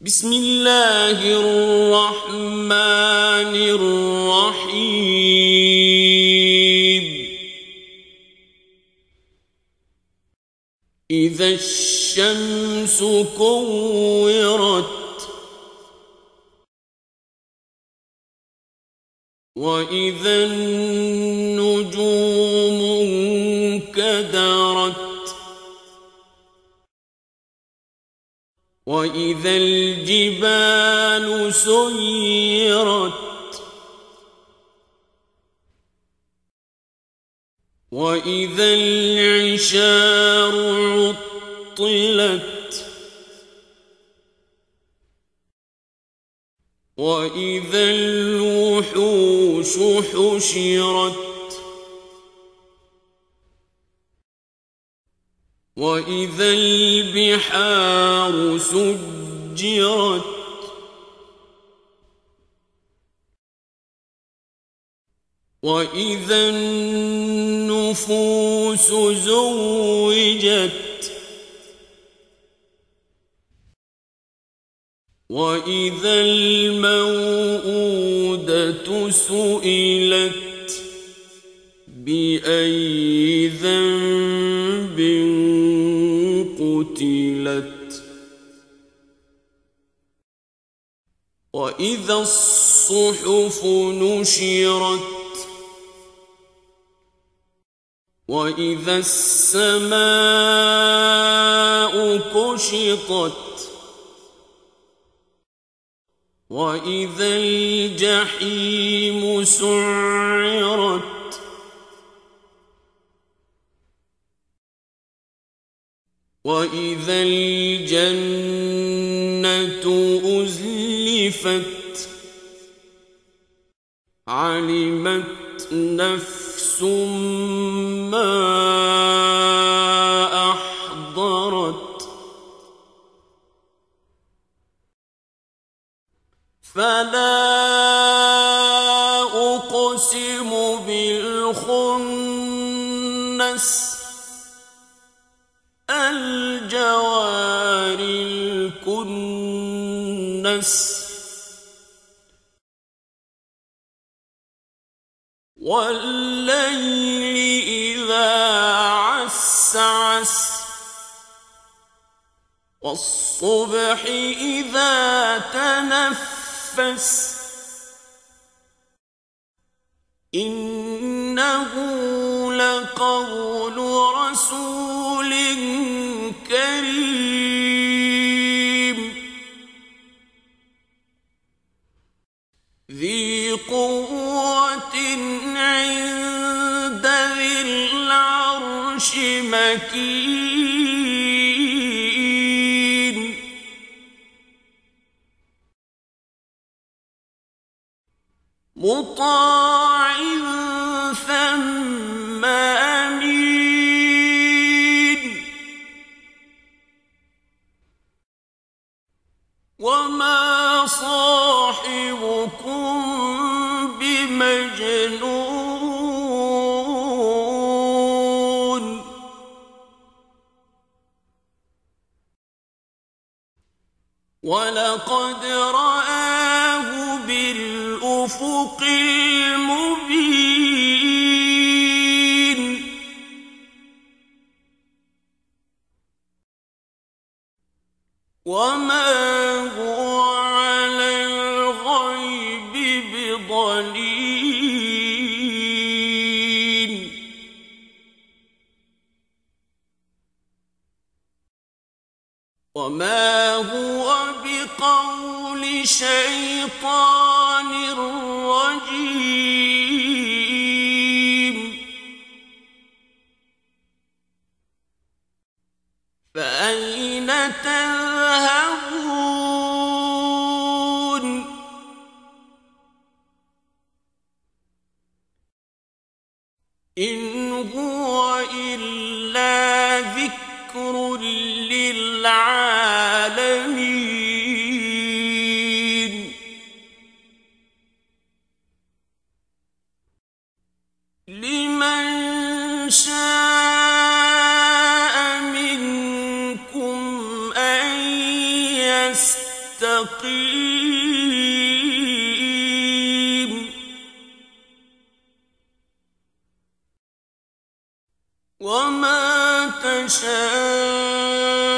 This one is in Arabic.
بسم الله الرحمن الرحيم. إذا الشمس كورت وإذا النجوم وإذا الجبال سيرت وإذا العشار عطلت وإذا الوحوش حشرت وإذا البحار سجرت وإذا النفوس زوجت وإذا الموءودة سئلت بأي ذنب قتلت وإذا الصحف نشرت وإذا السماء كشطت وإذا الجحيم سعرت وإذا الجنة أزلفت علمت نفس ما أحضرت فلا أقسم بالخنس الجوار الكنس. والليل إذا عسعس. والصبح إذا تنفس. إنه لقول رسول العرش مكين. مطاع ثم أمين. وما صاحبكم ولقد رآه بالأفق المبين. وما هو على الغيب بضليل. وما هو بقول شيطان رجيم فأين تذهبون إن هو إلا ذكر العالمين. لمن شاء منكم أن يستقيم. وما تشاء